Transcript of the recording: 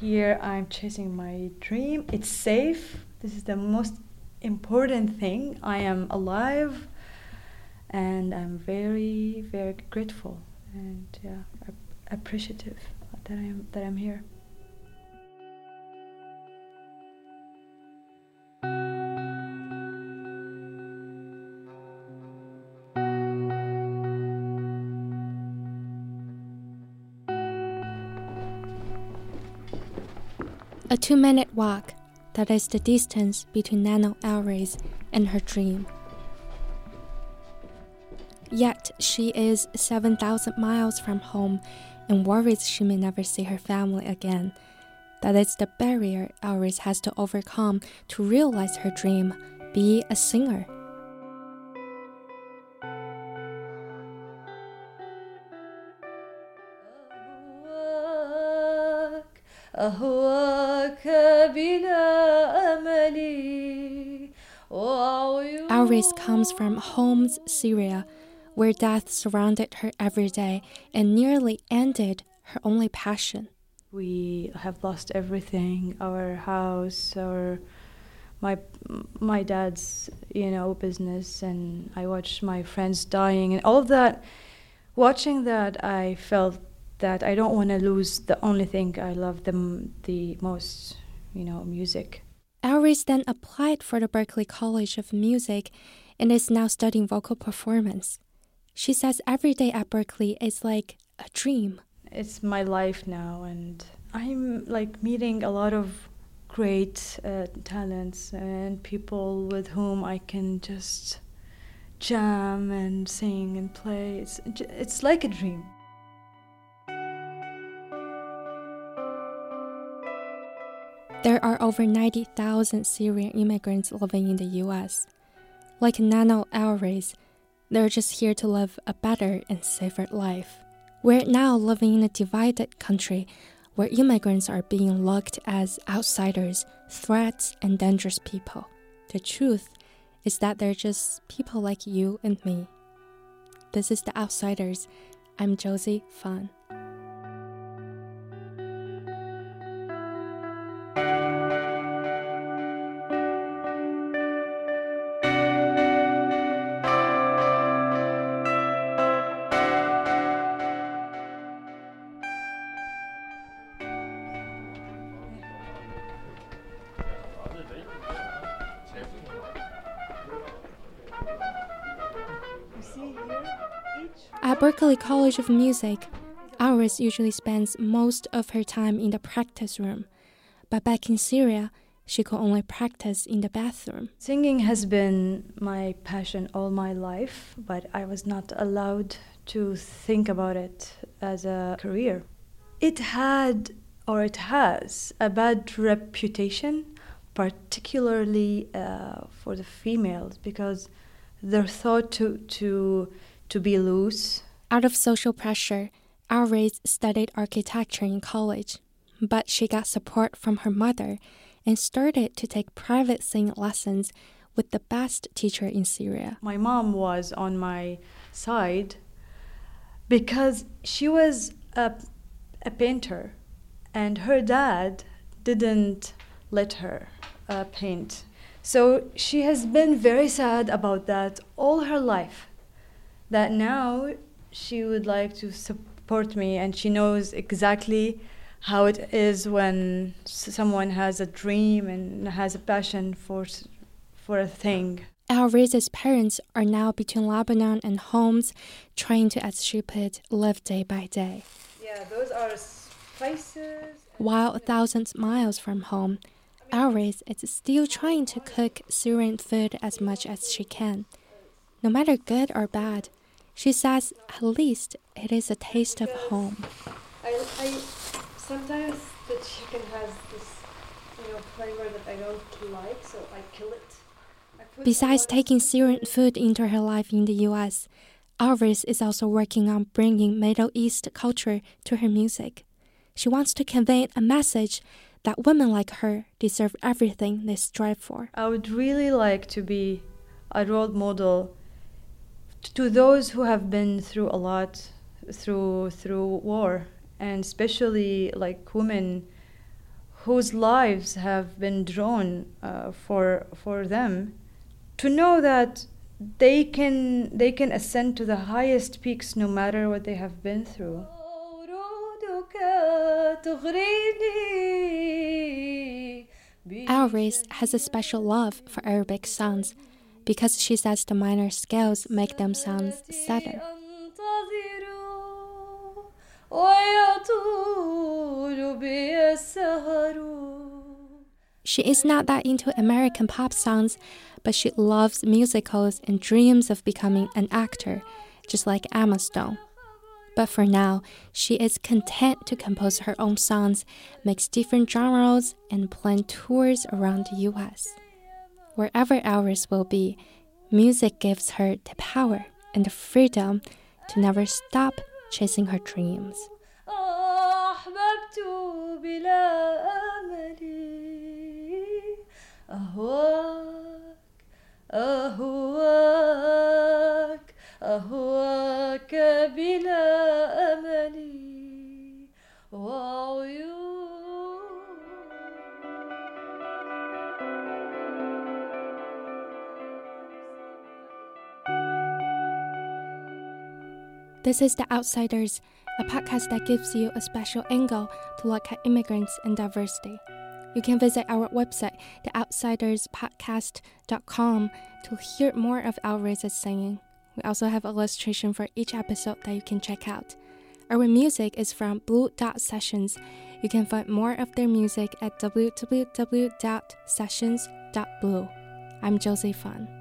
Here I'm chasing my dream. It's safe. This is the most important thing. I am alive and I'm very, very grateful and yeah, appreciative that I'm that I'm here. A two minute walk, that is the distance between Nano Alrais and her dream. Yet she is 7,000 miles from home and worries she may never see her family again. That is the barrier Alrais has to overcome to realize her dream be a singer. Alrais comes from Homs, Syria, where death surrounded her every day and nearly ended her only passion. We have lost everything our house, our my my dad's you know business and I watched my friends dying and all of that watching that I felt that I don't want to lose the only thing I love the, the most, you know, music. Alrais then applied for the Berklee College of Music and is now studying vocal performance. She says every day at Berklee is like a dream. It's my life now, and I'm like meeting a lot of great uh, talents and people with whom I can just jam and sing and play. It's, it's like a dream. There are over 90,000 Syrian immigrants living in the US. Like Nano Alrais, they're just here to live a better and safer life. We're now living in a divided country where immigrants are being looked as outsiders, threats, and dangerous people. The truth is that they're just people like you and me. This is The Outsiders. I'm Josie Fan. At Berklee College of Music, Alrais usually spends most of her time in the practice room, but back in Syria, she could only practice in the bathroom. Singing has been my passion all my life, but I was not allowed to think about it as a career. It had, or it has, a bad reputation, particularly uh, for the females, because they're thought to, to to be loose. Out of social pressure, Alrais studied architecture in college, but she got support from her mother and started to take private singing lessons with the best teacher in Syria. My mom was on my side because she was a, a painter and her dad didn't let her uh, paint. So she has been very sad about that all her life that now she would like to support me and she knows exactly how it is when someone has a dream and has a passion for for a thing. Alrais's parents are now between Lebanon and Homs, trying to, as she put, live day by day. Yeah, those are spices. While thousands miles from home, Alrais is still trying to cook Syrian food as much as she can. No matter good or bad, she says at least it is a taste of home. I, I sometimes the chicken has this you know flavor that I don't like, so I kill it. Besides taking Syrian food into her life in the U.S., Alrais is also working on bringing Middle East culture to her music. She wants to convey a message that women like her deserve everything they strive for. I would really like to be a role model to those who have been through a lot through through war and especially like women whose lives have been drawn uh, for for them to know that they can they can ascend to the highest peaks no matter what they have been through. Alrais has a special love for Arabic sounds because she says the minor scales make them sound sadder. She is not that into American pop songs, but she loves musicals and dreams of becoming an actor, just like Emma Stone. But for now, she is content to compose her own songs, makes different genres, and plan tours around the US Wherever Iris will be, music gives her the power and the freedom to never stop chasing her dreams. أهواك أهواك أهواك This is The Outsiders, a podcast that gives you a special angle to look at immigrants and diversity. You can visit our website, theoutsiderspodcast.com, to hear more of our Alrais's singing. We also have illustration for each episode that you can check out. Our music is from Blue Dot Sessions. You can find more of their music at www.sessions.blue. I'm Josie Fan.